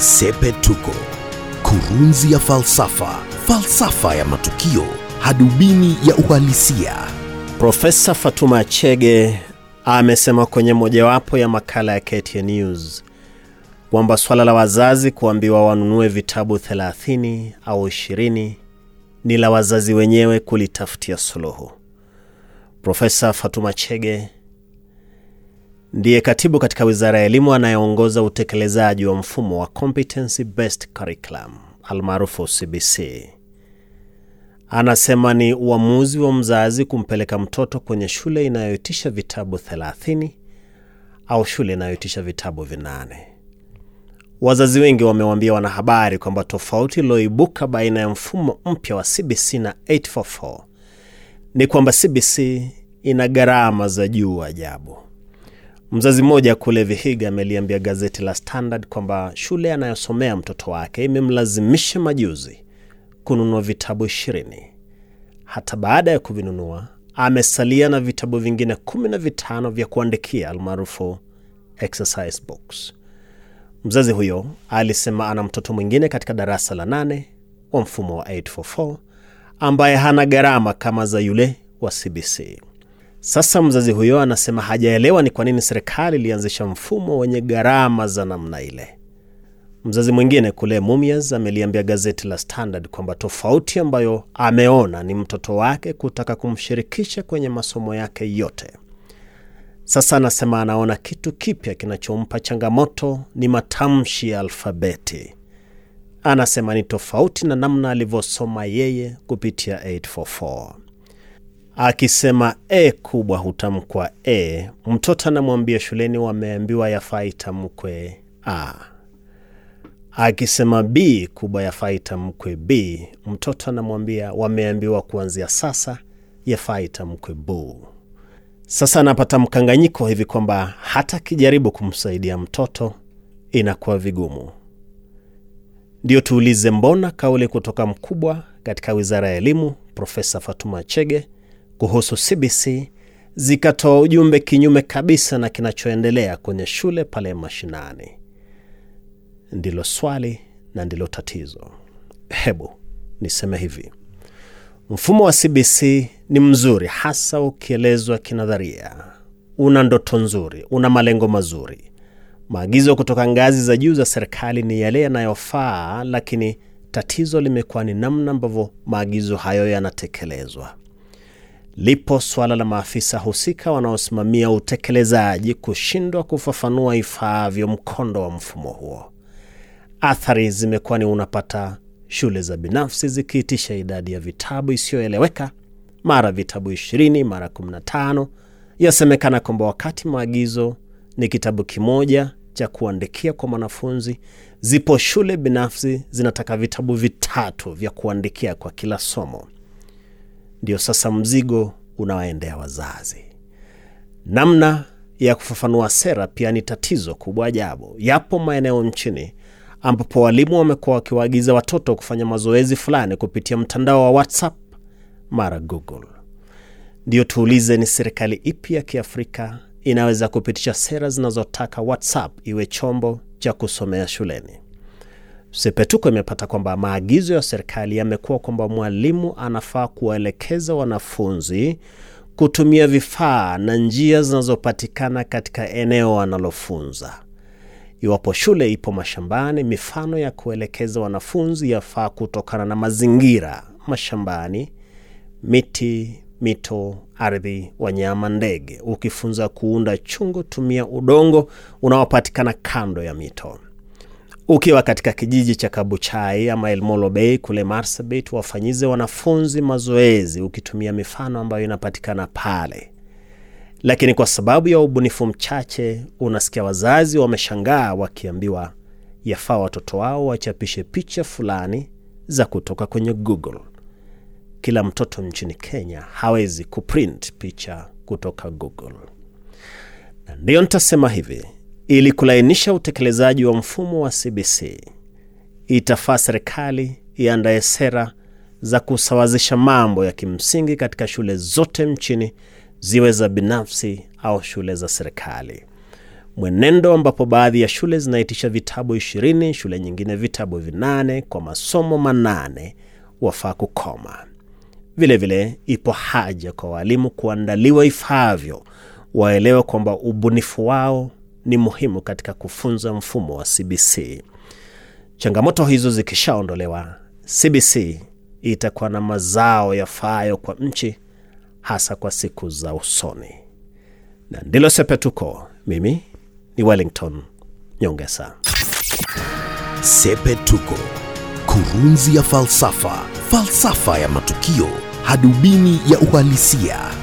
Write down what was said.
Sepetuko, kurunzi ya falsafa, falsafa ya matukio, hadubini ya uhalisia. Profesa Fatuma Chege amesema kwenye mojawapo ya makala ya KTN News kwamba swala la wazazi kuambiwa wanunue vitabu 30 au 20 ni la wazazi wenyewe kulitafutia suluhu. Profesa Fatuma Chege ndiye katibu katika wizara ya elimu anayeongoza utekelezaji wa mfumo wa competency based curriculum almaarufu CBC. Anasema ni uamuzi wa mzazi kumpeleka mtoto kwenye shule inayoitisha vitabu 30 au shule inayoitisha vitabu vinane. Wazazi wengi wamewambia wanahabari kwamba tofauti iliyoibuka baina ya mfumo mpya wa CBC na 844 ni kwamba CBC ina gharama za juu ajabu. Mzazi mmoja kule Vihiga ameliambia gazeti la Standard kwamba shule anayosomea mtoto wake imemlazimisha majuzi kununua vitabu ishirini. Hata baada ya kuvinunua amesalia na vitabu vingine kumi na vitano vya kuandikia almaarufu exercise books. Mzazi huyo alisema ana mtoto mwingine katika darasa la nane wa mfumo wa 844 ambaye hana gharama kama za yule wa CBC. Sasa mzazi huyo anasema hajaelewa ni kwa nini serikali ilianzisha mfumo wenye gharama za namna ile. Mzazi mwingine kule Mumias ameliambia gazeti la Standard kwamba tofauti ambayo ameona ni mtoto wake kutaka kumshirikisha kwenye masomo yake yote. Sasa anasema anaona kitu kipya kinachompa changamoto ni matamshi ya alfabeti. Anasema ni tofauti na namna alivyosoma yeye kupitia 844 akisema e kubwa hutamkwa e, mtoto anamwambia shuleni wameambiwa yafaa itamkwe a. Akisema b kubwa yafaa itamkwe b, mtoto anamwambia wameambiwa kuanzia sasa yafaa itamkwe bu. Sasa anapata mkanganyiko hivi kwamba hata akijaribu kumsaidia mtoto inakuwa vigumu. Ndio tuulize, mbona kauli kutoka mkubwa katika wizara ya elimu Profesa Fatuma Chege kuhusu CBC zikatoa ujumbe kinyume kabisa na kinachoendelea kwenye shule pale mashinani? Ndilo swali na ndilo tatizo. Hebu niseme hivi, mfumo wa CBC ni mzuri, hasa ukielezwa kinadharia. Una ndoto nzuri, una malengo mazuri. Maagizo kutoka ngazi za juu za serikali ni yale yanayofaa, lakini tatizo limekuwa ni namna ambavyo maagizo hayo yanatekelezwa. Lipo suala la maafisa husika wanaosimamia utekelezaji kushindwa kufafanua ifaavyo mkondo wa mfumo huo. Athari zimekuwa ni unapata shule za binafsi zikiitisha idadi ya vitabu isiyoeleweka, mara vitabu 20, mara 15. Yasemekana kwamba wakati maagizo ni kitabu kimoja cha kuandikia kwa mwanafunzi, zipo shule binafsi zinataka vitabu vitatu vya kuandikia kwa kila somo. Ndio sasa mzigo unawaendea wazazi. Namna ya kufafanua sera pia ni tatizo kubwa ajabu. Yapo maeneo nchini ambapo walimu wamekuwa wakiwaagiza watoto kufanya mazoezi fulani kupitia mtandao wa WhatsApp mara Google. Ndio tuulize, ni serikali ipi ya Kiafrika inaweza kupitisha sera zinazotaka WhatsApp iwe chombo cha kusomea shuleni? Sepetuko imepata kwamba maagizo ya serikali yamekuwa kwamba mwalimu anafaa kuwaelekeza wanafunzi kutumia vifaa na njia zinazopatikana katika eneo analofunza. Iwapo shule ipo mashambani, mifano ya kuelekeza wanafunzi yafaa kutokana na mazingira mashambani, miti, mito, ardhi, wanyama, ndege. Ukifunza kuunda chungu, tumia udongo unaopatikana kando ya mito. Ukiwa katika kijiji cha Kabuchai ama Elmolo Bay kule Marsabit, wafanyize wanafunzi mazoezi ukitumia mifano ambayo inapatikana pale. Lakini kwa sababu ya ubunifu mchache, unasikia wazazi wameshangaa wakiambiwa yafaa watoto wao wachapishe picha fulani za kutoka kwenye Google. Kila mtoto nchini Kenya hawezi kuprint picha kutoka Google. Ndiyo nitasema hivi, ili kulainisha utekelezaji wa mfumo wa CBC, itafaa serikali iandaye sera za kusawazisha mambo ya kimsingi katika shule zote nchini, ziwe za binafsi au shule za serikali. mwenendo ambapo baadhi ya shule zinaitisha vitabu ishirini, shule nyingine vitabu vinane kwa masomo manane wafaa kukoma. Vilevile vile, ipo haja kwa walimu kuandaliwa ifaavyo, waelewe kwamba ubunifu wao ni muhimu katika kufunza mfumo wa CBC. Changamoto hizo zikishaondolewa, CBC itakuwa na mazao yafaayo kwa nchi, hasa kwa siku za usoni. Na ndilo Sepetuko. Mimi ni Wellington Nyongesa. Sepetuko, kurunzi ya falsafa, falsafa ya matukio, hadubini ya uhalisia.